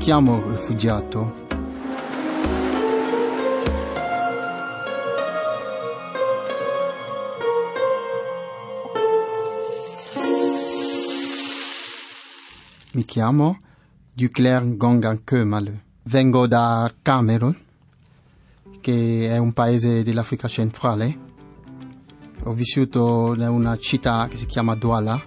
Chiamo rifugiato. Mi chiamo Duclerc Gongan Kömalu. Vengo da Camerun, che è un paese dell'Africa centrale. Ho vissuto in una città che si chiama Douala.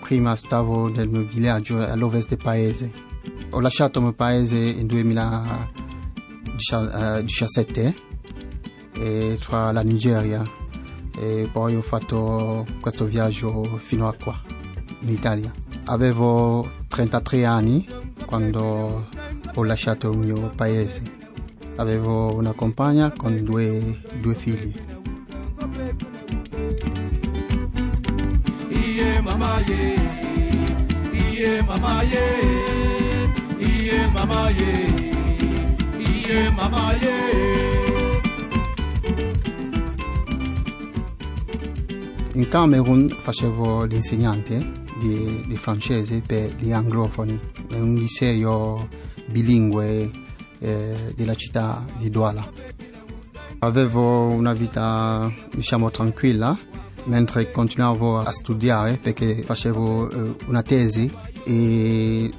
Prima stavo nel mio villaggio all'ovest del paese. Ho lasciato il mio paese in 2017 eh, tra la Nigeria e poi ho fatto questo viaggio fino a qua, in Italia. Avevo 33 anni quando ho lasciato il mio paese. Avevo una compagna con due, due figli. Iye mama ye, iye mama ye, mama ye, iye mama ye. In Camerun facevo l'insegnante di, di francese per gli anglofoni, in un liceo bilingue eh, della città di Douala. Avevo una vita, diciamo, tranquilla mentre continuavo a studiare perché facevo eh, una tesi e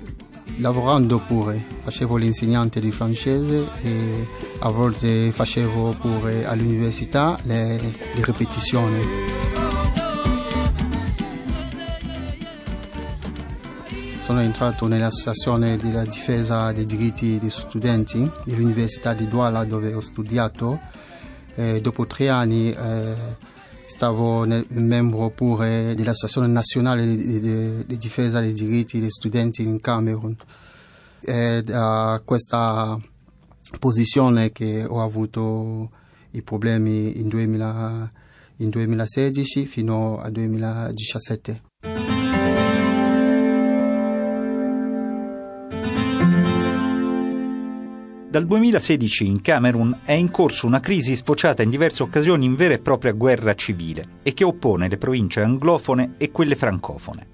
lavorando pure, facevo l'insegnante di francese e a volte facevo pure all'università le, le ripetizioni. Sono entrato nell'associazione della difesa dei diritti degli studenti dell'Università di Douala dove ho studiato. E dopo tre anni eh, stavo nel, membro pure dell'Associazione Nazionale di, di, di, Difesa dei Diritti degli Studenti in Camerun. È da questa posizione che ho avuto i problemi in, 2000, in 2016 fino al 2017. Dal 2016 in Camerun è in corso una crisi sfociata in diverse occasioni in vera e propria guerra civile e che oppone le province anglofone e quelle francofone.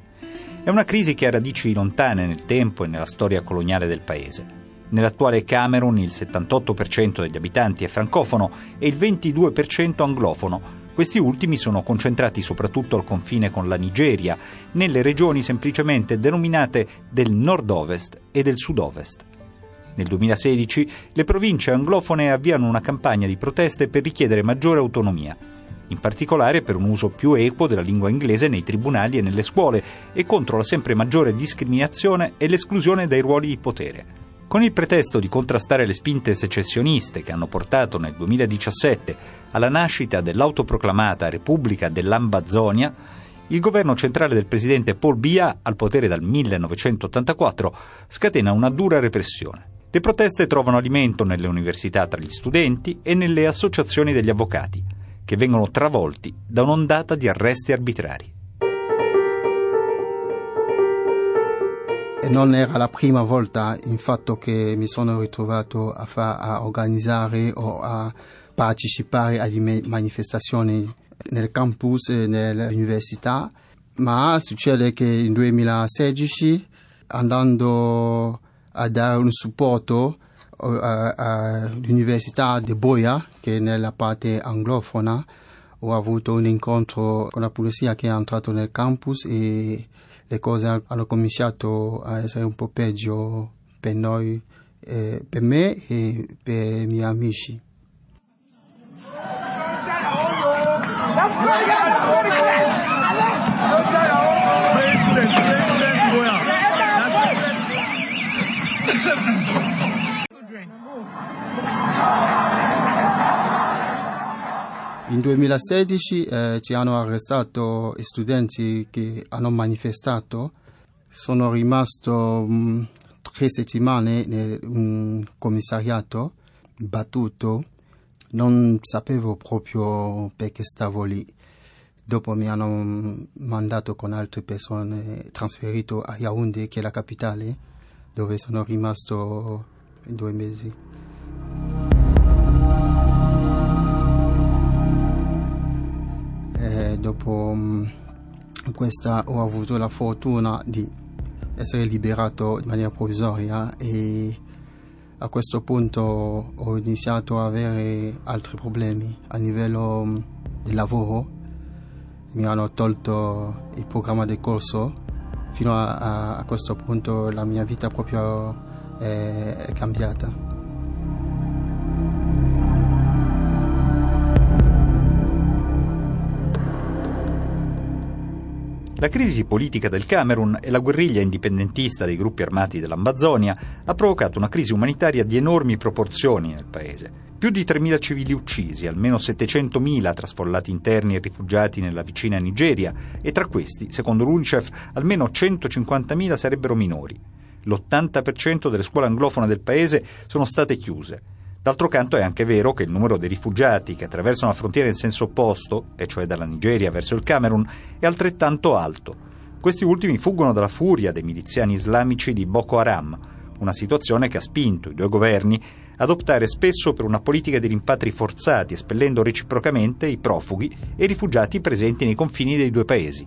È una crisi che ha radici lontane nel tempo e nella storia coloniale del paese. Nell'attuale Camerun il 78% degli abitanti è francofono e il 22% anglofono. Questi ultimi sono concentrati soprattutto al confine con la Nigeria, nelle regioni semplicemente denominate del nord-ovest e del sud-ovest. Nel 2016 le province anglofone avviano una campagna di proteste per richiedere maggiore autonomia, in particolare per un uso più equo della lingua inglese nei tribunali e nelle scuole e contro la sempre maggiore discriminazione e l'esclusione dai ruoli di potere. Con il pretesto di contrastare le spinte secessioniste che hanno portato nel 2017 alla nascita dell'autoproclamata Repubblica dell'Ambazonia, il governo centrale del presidente Paul Biya, al potere dal 1984, scatena una dura repressione. Le proteste trovano alimento nelle università tra gli studenti e nelle associazioni degli avvocati, che vengono travolti da un'ondata di arresti arbitrari. Non era la prima volta infatti che mi sono ritrovato a, fa, a organizzare o a partecipare a manifestazioni nel campus e nell'università, ma succede che in 2016 andando a dare un supporto all'Università di Boia, che è nella parte anglofona. Ho avuto un incontro con la polizia che è entrato nel campus e le cose hanno cominciato a essere un po' peggio per noi, eh, per me e per i miei amici. In 2016 eh, ci hanno arrestato studenti che hanno manifestato. Sono rimasto mh, tre settimane in un commissariato battuto. Non sapevo proprio perché stavo lì. Dopo mi hanno mandato con altre persone, trasferito a Yaoundé, che è la capitale, dove sono rimasto due mesi. Dopo questa ho avuto la fortuna di essere liberato in maniera provvisoria e a questo punto ho iniziato a avere altri problemi a livello mm, di lavoro. Mi hanno tolto il programma del corso. Fino a, a, a questo punto la mia vita proprio è, è cambiata. La crisi politica del Camerun e la guerriglia indipendentista dei gruppi armati dell'Ambazonia ha provocato una crisi umanitaria di enormi proporzioni nel paese. Più di 3.000 civili uccisi, almeno 700.000 trasfollati interni e rifugiati nella vicina Nigeria e tra questi, secondo l'UNICEF, almeno 150.000 sarebbero minori. L'80% delle scuole anglofone del paese sono state chiuse D'altro canto è anche vero che il numero dei rifugiati che attraversano la frontiera in senso opposto, e cioè dalla Nigeria verso il Camerun, è altrettanto alto. Questi ultimi fuggono dalla furia dei miliziani islamici di Boko Haram, una situazione che ha spinto i due governi ad optare spesso per una politica di rimpatri forzati, espellendo reciprocamente i profughi e i rifugiati presenti nei confini dei due paesi.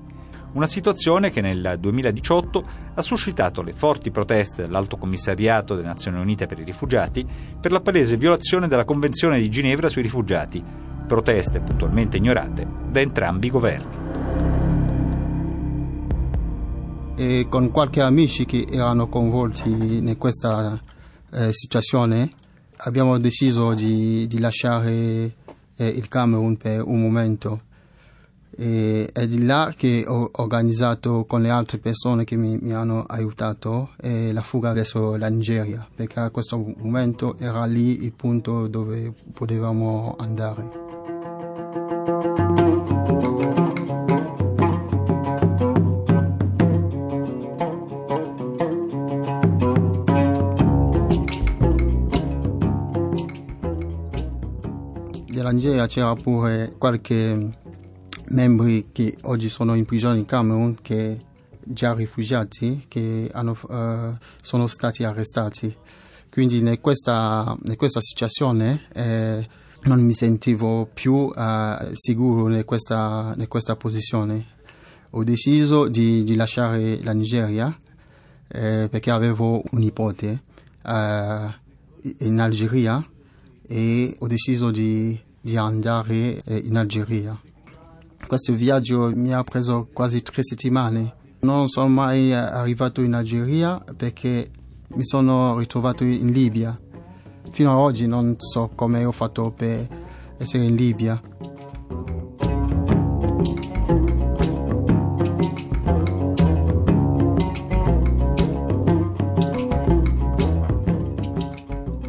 Una situazione che nel 2018 ha suscitato le forti proteste dell'Alto Commissariato delle Nazioni Unite per i rifugiati per la palese violazione della Convenzione di Ginevra sui rifugiati, proteste puntualmente ignorate da entrambi i governi. E con qualche amici che erano coinvolti in questa eh, situazione abbiamo deciso di, di lasciare eh, il Camerun per un momento e è di là che ho organizzato con le altre persone che mi, mi hanno aiutato eh, la fuga verso la Nigeria, perché a questo momento era lì il punto dove potevamo andare. Della Nigeria c'era pure qualche membri che oggi sono in prigione in Camerun, che già rifugiati, che hanno, uh, sono stati arrestati. Quindi in questa, in questa situazione eh, non mi sentivo più uh, sicuro in questa, in questa, posizione. Ho deciso di, di lasciare la Nigeria eh, perché avevo un nipote uh, in Algeria e ho deciso di, di andare in Algeria. Questo viaggio mi ha preso quasi tre settimane. Non sono mai arrivato in Algeria perché mi sono ritrovato in Libia. Fino ad oggi non so come ho fatto per essere in Libia.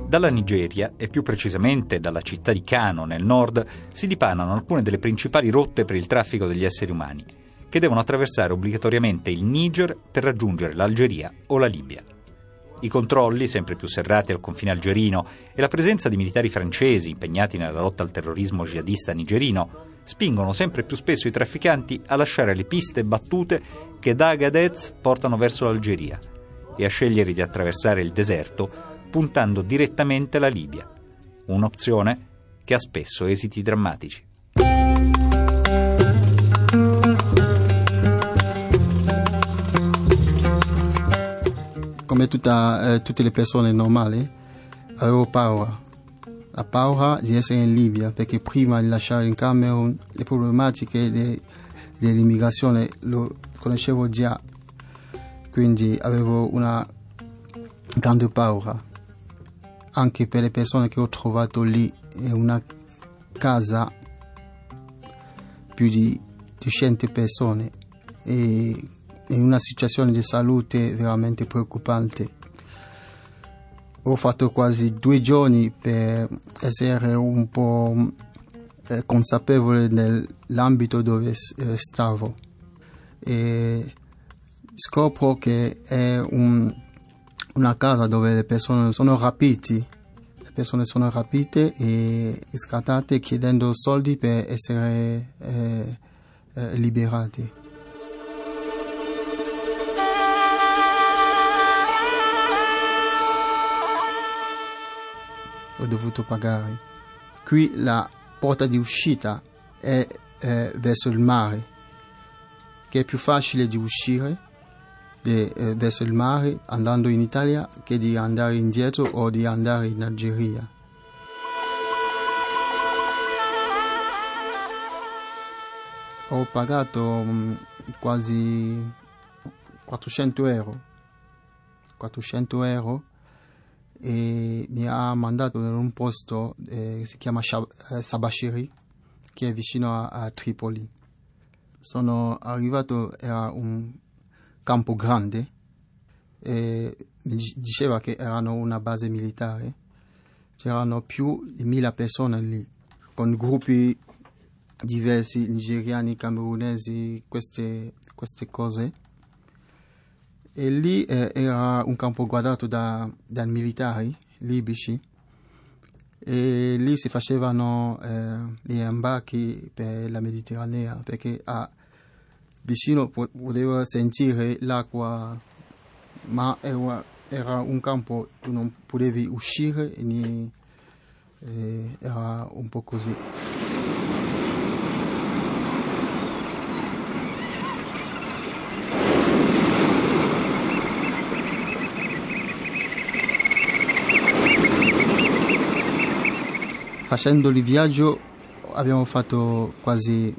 Dalla Nigeria, e più precisamente dalla città di Kano nel nord, si dipanano alcune delle principali rotte per il traffico degli esseri umani, che devono attraversare obbligatoriamente il Niger per raggiungere l'Algeria o la Libia. I controlli, sempre più serrati al confine algerino, e la presenza di militari francesi impegnati nella lotta al terrorismo jihadista nigerino spingono sempre più spesso i trafficanti a lasciare le piste battute che da Agadez portano verso l'Algeria e a scegliere di attraversare il deserto puntando direttamente alla Libia, un'opzione che ha spesso esiti drammatici. Come tutta, eh, tutte le persone normali, avevo paura. La paura di essere in Libia, perché prima di lasciare il Camerun le problematiche de, dell'immigrazione lo conoscevo già, quindi avevo una grande paura anche per le persone che ho trovato lì è una casa più di 200 persone e in una situazione di salute veramente preoccupante. Ho fatto quasi due giorni per essere un po' eh, consapevole dell'ambito dove eh, stavo e scopro che è un una casa dove le persone sono rapite, persone sono rapite e scattate chiedendo soldi per essere eh, eh, liberati. Ho dovuto pagare. Qui la porta di uscita è eh, verso il mare, che è più facile di uscire di, eh, verso il mare andando in Italia che di andare indietro o di andare in Algeria. Ho pagato mm, quasi 400 euro, 400 euro e mi ha mandato in un posto eh, si chiama eh, Sabashiri, che è vicino a, a Tripoli. Sono arrivato, era un campo grande, e diceva che erano una base militare, c'erano più di mille persone lì, con gruppi diversi, nigeriani, camerunesi, queste, queste cose. E lì eh, era un campo guardato da, dai militari libici e lì si facevano eh, gli imbarchi per la Mediterranea perché a, vicino poteva sentire l'acqua ma era, era, un campo tu non potevi uscire e, eh, era un po' così. Facendo il viaggio abbiamo fatto quasi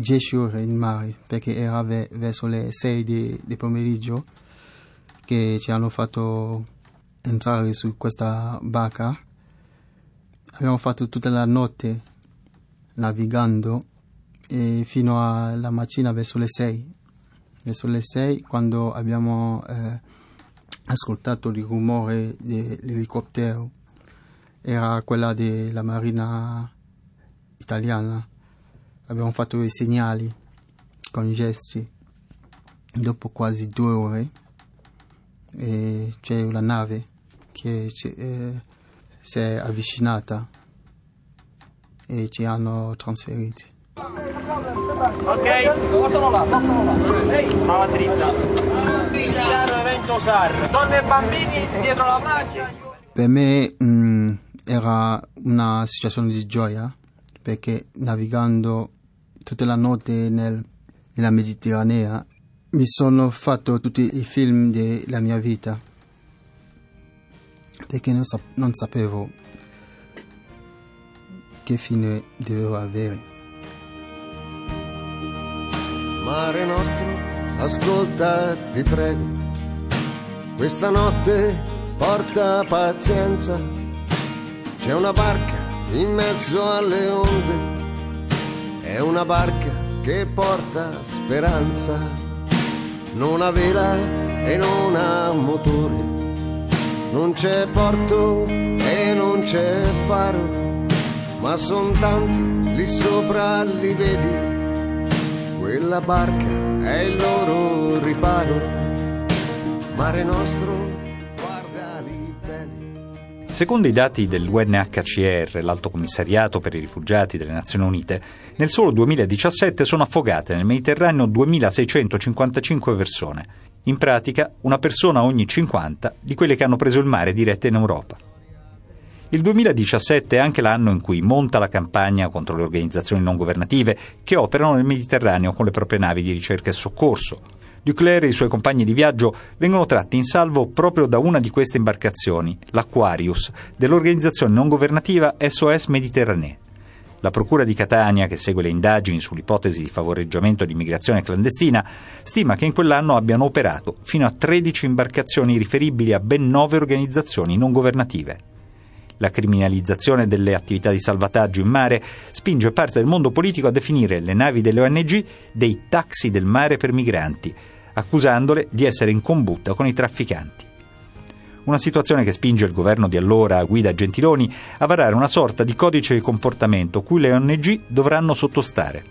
10 ore in mare perché era verso le 6 di, di pomeriggio che ci hanno fatto entrare su questa barca. Abbiamo fatto tutta la notte navigando fino alla mattina verso le 6. Verso le 6 quando abbiamo eh, ascoltato il rumore dell'elicottero era quella della Marina italiana. Abbiamo fatto i segnali con gesti. Dopo quasi due ore c'è una nave che eh, si è avvicinata e ci hanno trasferiti. Ok, portalo là, portalo là. Ehi, dritta. Piano evento SAR. Donne e bambini dietro la marcia. Per me mh, mm, era una situazione di gioia perché navigando tutta la notte nel, nella Mediterranea mi sono fatto tutti i film della mia vita. Perché non, sap- non sapevo che fine dovevo avere. Mare nostro, ascolta, ti prego, questa notte porta pazienza. C'è una barca in mezzo alle onde, è una barca che porta speranza, non ha vela e non ha motore, non c'è porto e non c'è faro, ma son tanti lì sopra li vedi, quella barca è il loro riparo, mare nostro Secondo i dati dell'UNHCR, l'Alto Commissariato per i Rifugiati delle Nazioni Unite, nel solo 2017 sono affogate nel Mediterraneo 2655 persone, in pratica una persona ogni 50 di quelle che hanno preso il mare dirette in Europa. Il 2017 è anche l'anno in cui monta la campagna contro le organizzazioni non governative che operano nel Mediterraneo con le proprie navi di ricerca e soccorso, Duclair e i suoi compagni di viaggio vengono tratti in salvo proprio da una di queste imbarcazioni, l'Aquarius, dell'organizzazione non governativa SOS Mediterranee. La Procura di Catania, che segue le indagini sull'ipotesi di favoreggiamento di immigrazione clandestina, stima che in quell'anno abbiano operato fino a 13 imbarcazioni riferibili a ben 9 organizzazioni non governative. La criminalizzazione delle attività di salvataggio in mare spinge parte del mondo politico a definire le navi delle ONG dei taxi del mare per migranti, accusandole di essere in combutta con i trafficanti. Una situazione che spinge il governo di allora, Guida Gentiloni, a varare una sorta di codice di comportamento cui le ONG dovranno sottostare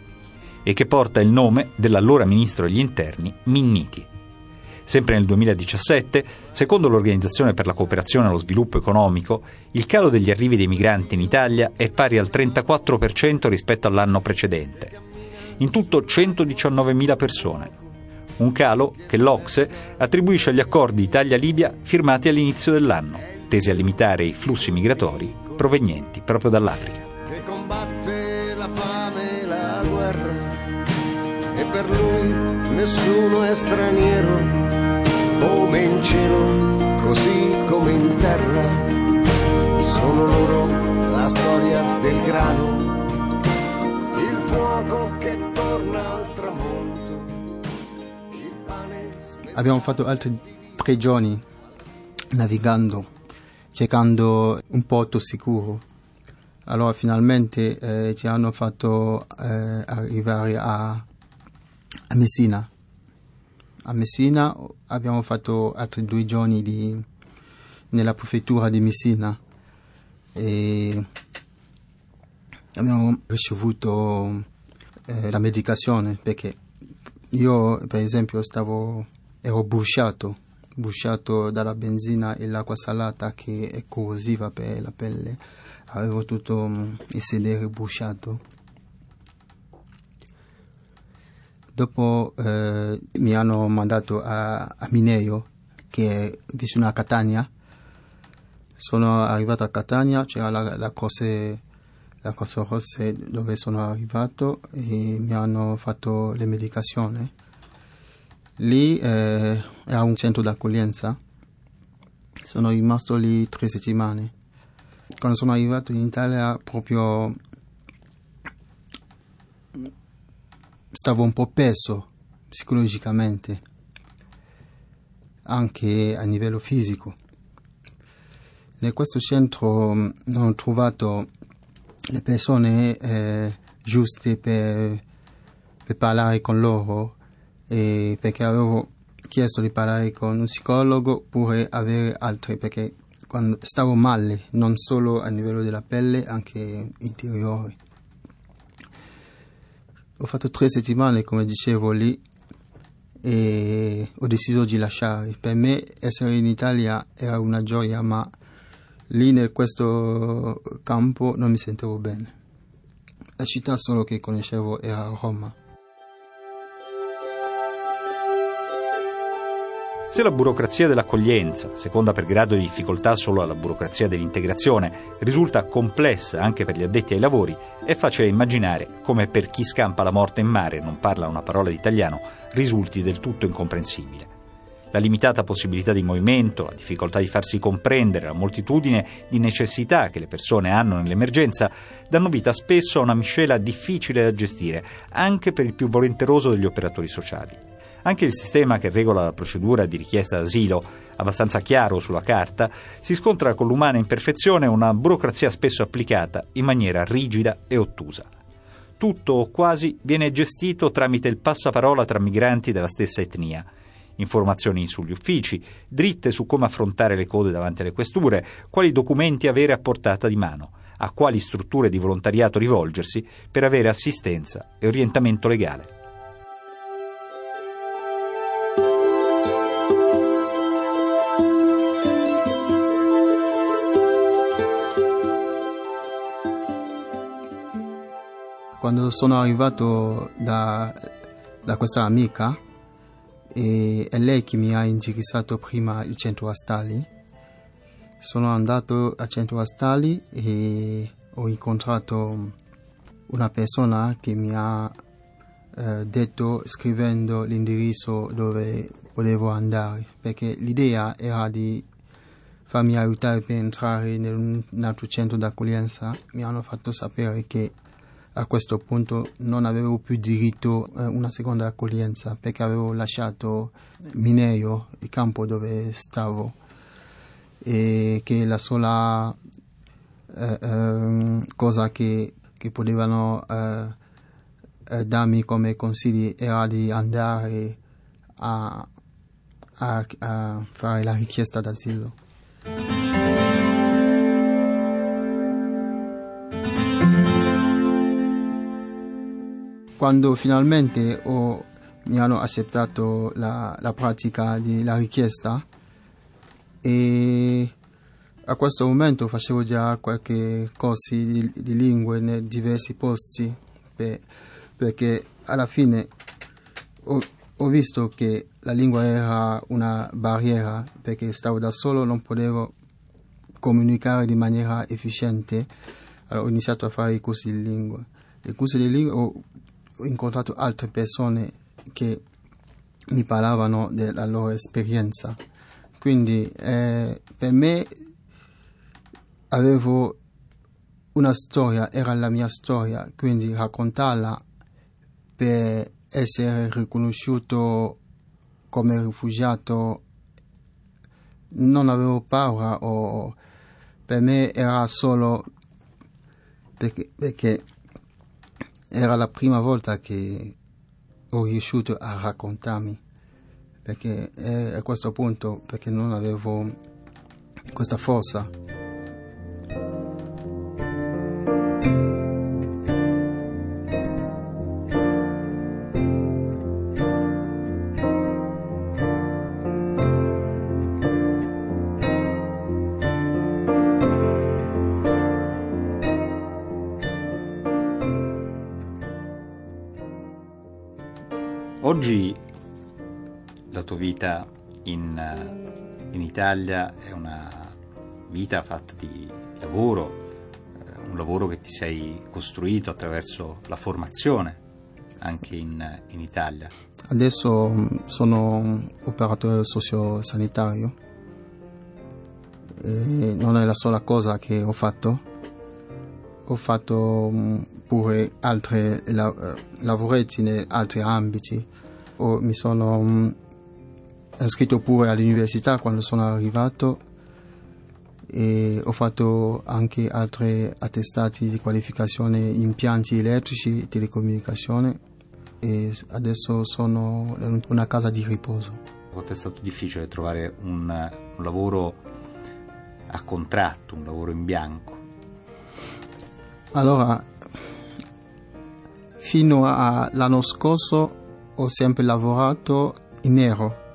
e che porta il nome dell'allora ministro degli interni Minniti. Sempre nel 2017, secondo l'Organizzazione per la cooperazione e lo sviluppo economico, il calo degli arrivi dei migranti in Italia è pari al 34% rispetto all'anno precedente. In tutto 119.000 persone. Un calo che l'Ocse attribuisce agli accordi Italia-Libia firmati all'inizio dell'anno, tesi a limitare i flussi migratori provenienti proprio dall'Africa. Che combatte la fame e la guerra e per lui nessuno è straniero come in cielo, così come in terra. Sono loro la storia del grano, il fuoco che torna al tramonto, il pane. Abbiamo fatto altri tre giorni navigando, cercando un porto sicuro. Allora finalmente eh, ci hanno fatto eh, arrivare a, a Messina. A Messina abbiamo fatto altri due giorni di- nella prefettura di Messina e abbiamo ricevuto eh, la medicazione perché io per esempio stavo ero bruciato bruciato dalla benzina e l'acqua salata che è corrosiva per la pelle. Avevo tutto mm, il sedere bruciato dopo eh, mi hanno mandato a, a Mineo che è vicino a Catania sono arrivato a Catania c'era la, la croce la Croce Rosse dove sono arrivato e mi hanno fatto le medicazioni Lì eh, era un centro d'accoglienza. Sono rimasto lì tre settimane. Quando sono arrivato in Italia proprio stavo un po' perso psicologicamente, anche a livello fisico. In questo centro non ho trovato le persone eh, giuste per, per parlare con loro e perché avevo chiesto di parlare con un psicologo oppure avere altri perché quando stavo male non solo a livello della pelle anche interiore ho fatto tre settimane come dicevo lì e ho deciso di lasciare per me essere in Italia era una gioia ma lì in questo campo non mi sentivo bene. La città solo che conoscevo era Roma Se la burocrazia dell'accoglienza, seconda per grado di difficoltà solo alla burocrazia dell'integrazione, risulta complessa anche per gli addetti ai lavori, è facile immaginare come per chi scampa la morte in mare e non parla una parola di italiano risulti del tutto incomprensibile. La limitata possibilità di movimento, la difficoltà di farsi comprendere, la moltitudine di necessità che le persone hanno nell'emergenza danno vita spesso a una miscela difficile da gestire, anche per il più volenteroso degli operatori sociali. Anche il sistema che regola la procedura di richiesta d'asilo, abbastanza chiaro sulla carta, si scontra con l'umana imperfezione e una burocrazia spesso applicata in maniera rigida e ottusa. Tutto o quasi viene gestito tramite il passaparola tra migranti della stessa etnia. Informazioni sugli uffici, dritte su come affrontare le code davanti alle questure, quali documenti avere a portata di mano, a quali strutture di volontariato rivolgersi per avere assistenza e orientamento legale. Quando sono arrivato da, da questa amica e è lei che mi ha indirizzato prima il centro Astali. Sono andato al centro Astali e ho incontrato una persona che mi ha eh, detto scrivendo l'indirizzo dove volevo andare perché l'idea era di farmi aiutare per entrare in un altro centro d'accoglienza. Mi hanno fatto sapere che a questo punto non avevo più diritto a una seconda accoglienza perché avevo lasciato Mineo, il campo dove stavo, e che la sola eh, eh, cosa che, che potevano eh, eh, darmi come consigli era di andare a, a, a fare la richiesta d'asilo. Quando finalmente ho, mi hanno accettato la, la pratica della richiesta e a questo momento facevo già qualche corsi di, di lingue in diversi posti per, perché alla fine ho, ho, visto che la lingua era una barriera perché stavo da solo non potevo comunicare di maniera efficiente. Allora ho iniziato a fare i corsi di lingua. I corsi di lingua ho, ho incontrato altre persone che mi parlavano della loro esperienza. Quindi eh, per me avevo una storia, era la mia storia, quindi raccontarla per essere riconosciuto come rifugiato non avevo paura o per me era solo perché, perché era la prima volta che ho riuscito a raccontarmi perché a questo punto perché non avevo questa forza Oggi la tua vita in, in, Italia è una vita fatta di lavoro, eh, un lavoro che ti sei costruito attraverso la formazione anche in, in Italia. Adesso mm, sono operatore sociosanitario e non è la sola cosa che ho fatto. Ho fatto mm, pure altri lavoretti in altri ambiti o mi sono um, iscritto pure all'università quando sono arrivato e ho fatto anche altri attestati di qualificazione impianti elettrici e telecomunicazione e adesso sono in una casa di riposo. È stato difficile trovare un, un lavoro a contratto, un lavoro in bianco? Allora, fino all'anno scorso ho sempre lavorato in nero.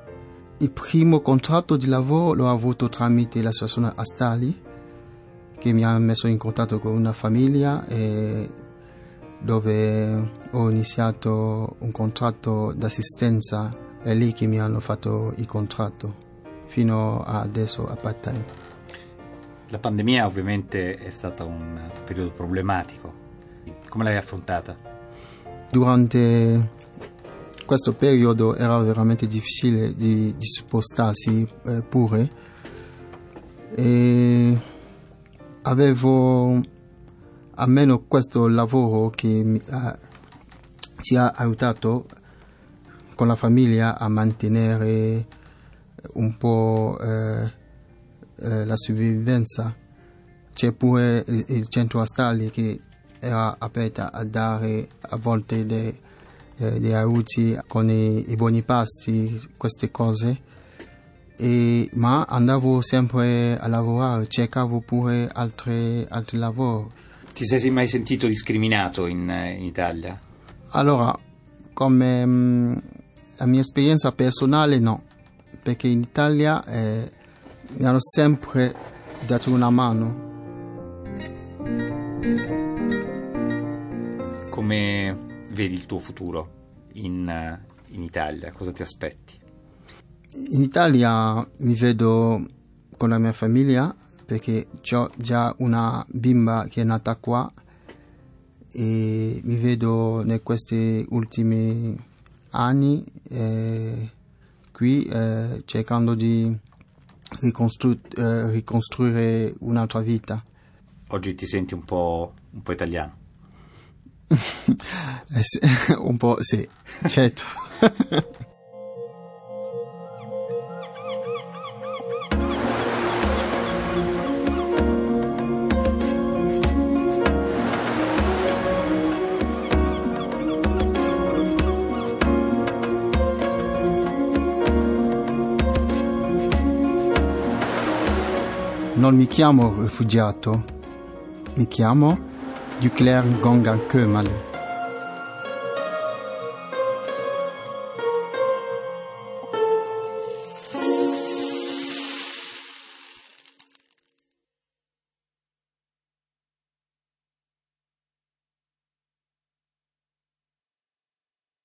Il primo contratto di lavoro l'ho avuto tramite l'associazione Astali, che mi ha messo in contatto con una famiglia dove ho iniziato un contratto d'assistenza. È lì che mi hanno fatto il contratto, fino adesso a part-time. La pandemia ovviamente è stato un periodo problematico. Come l'hai affrontata? Durante questo periodo era veramente difficile di, di spostarsi eh, pure e avevo almeno questo lavoro che mi ha, ci ha aiutato con la famiglia a mantenere un po' eh, eh, la sopravvivenza. C'è pure il, il centro astali che era aperto a dare a volte dei eh, di aiuti con i, i buoni pasti, queste cose. E, ma andavo sempre a lavorare, cercavo pure altri, altri lavori. Ti sei mai sentito discriminato in, in Italia? Allora, come mh, mm, la mia esperienza personale no, perché in Italia eh, mi hanno sempre dato una mano. Come vedi il tuo futuro in, in Italia? Cosa ti aspetti? In Italia mi vedo con la mia famiglia perché ho già una bimba che è nata qua e mi vedo in questi ultimi anni eh, qui eh, cercando di ricostrui- eh, ricostruire un'altra vita. Oggi ti senti un po', un po italiano? Eh un po' sì, certo. Non mi chiamo rifugiato, mi chiamo Duclerc Gongan Kömale.